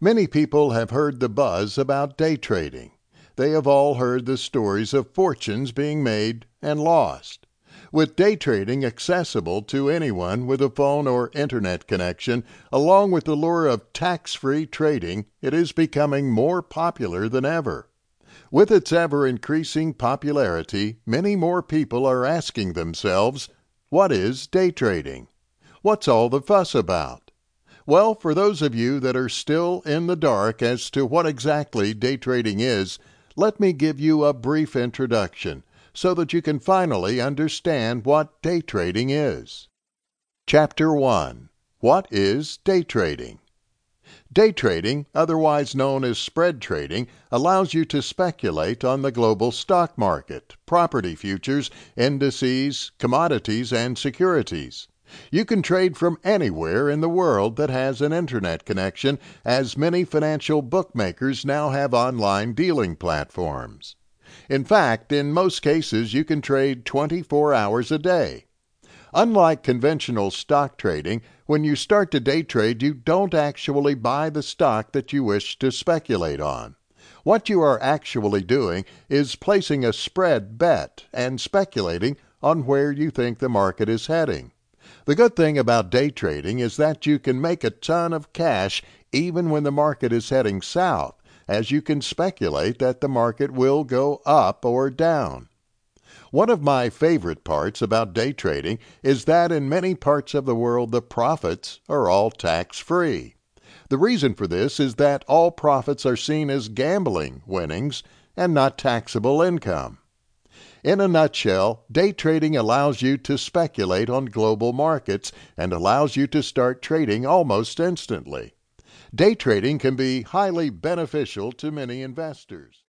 Many people have heard the buzz about day trading. They have all heard the stories of fortunes being made and lost. With day trading accessible to anyone with a phone or internet connection, along with the lure of tax free trading, it is becoming more popular than ever. With its ever increasing popularity, many more people are asking themselves, What is day trading? What's all the fuss about? Well, for those of you that are still in the dark as to what exactly day trading is, let me give you a brief introduction so that you can finally understand what day trading is. Chapter 1 What is Day Trading? Day trading, otherwise known as spread trading, allows you to speculate on the global stock market, property futures, indices, commodities, and securities. You can trade from anywhere in the world that has an internet connection, as many financial bookmakers now have online dealing platforms. In fact, in most cases, you can trade 24 hours a day. Unlike conventional stock trading, when you start to day trade, you don't actually buy the stock that you wish to speculate on. What you are actually doing is placing a spread bet and speculating on where you think the market is heading. The good thing about day trading is that you can make a ton of cash even when the market is heading south, as you can speculate that the market will go up or down. One of my favorite parts about day trading is that in many parts of the world the profits are all tax free. The reason for this is that all profits are seen as gambling winnings and not taxable income. In a nutshell, day trading allows you to speculate on global markets and allows you to start trading almost instantly. Day trading can be highly beneficial to many investors.